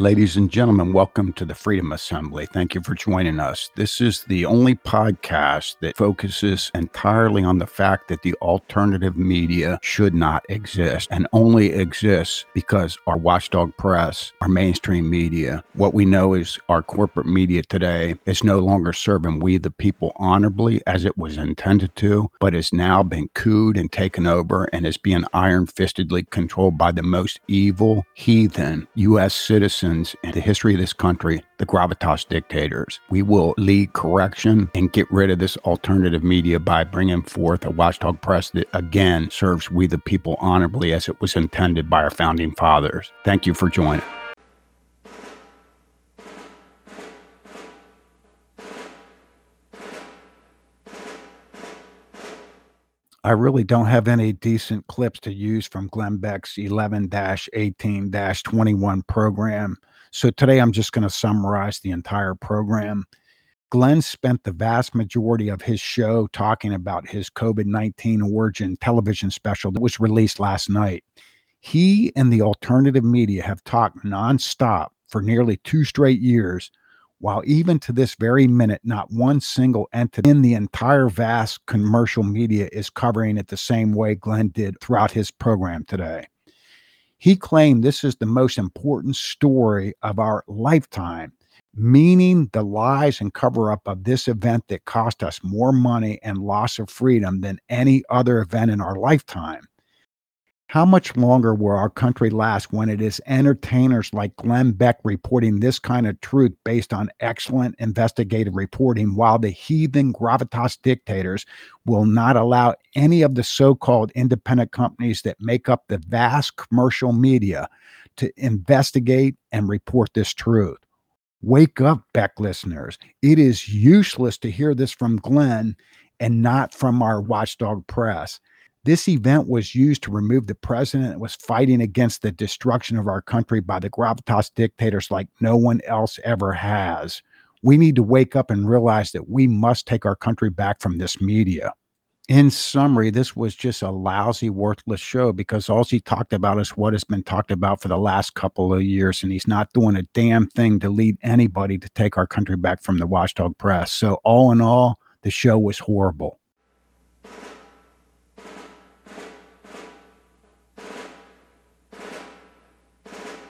Ladies and gentlemen, welcome to the Freedom Assembly. Thank you for joining us. This is the only podcast that focuses entirely on the fact that the alternative media should not exist and only exists because our watchdog press, our mainstream media, what we know is our corporate media today is no longer serving we the people honorably as it was intended to, but has now been cooed and taken over and is being iron fistedly controlled by the most evil, heathen U.S. citizens in the history of this country, the gravitas dictators. We will lead correction and get rid of this alternative media by bringing forth a watchdog press that again serves we the people honorably as it was intended by our founding fathers. Thank you for joining. I really don't have any decent clips to use from Glenn Beck's 11 18 21 program. So today I'm just going to summarize the entire program. Glenn spent the vast majority of his show talking about his COVID 19 origin television special that was released last night. He and the alternative media have talked nonstop for nearly two straight years while even to this very minute, not one single entity in the entire vast commercial media is covering it the same way Glenn did throughout his program today. He claimed this is the most important story of our lifetime, meaning the lies and cover up of this event that cost us more money and loss of freedom than any other event in our lifetime. How much longer will our country last when it is entertainers like Glenn Beck reporting this kind of truth based on excellent investigative reporting, while the heathen gravitas dictators will not allow any of the so called independent companies that make up the vast commercial media to investigate and report this truth? Wake up, Beck listeners. It is useless to hear this from Glenn and not from our watchdog press. This event was used to remove the president that was fighting against the destruction of our country by the gravitas dictators like no one else ever has. We need to wake up and realize that we must take our country back from this media. In summary, this was just a lousy, worthless show because all he talked about is what has been talked about for the last couple of years, and he's not doing a damn thing to lead anybody to take our country back from the watchdog press. So, all in all, the show was horrible.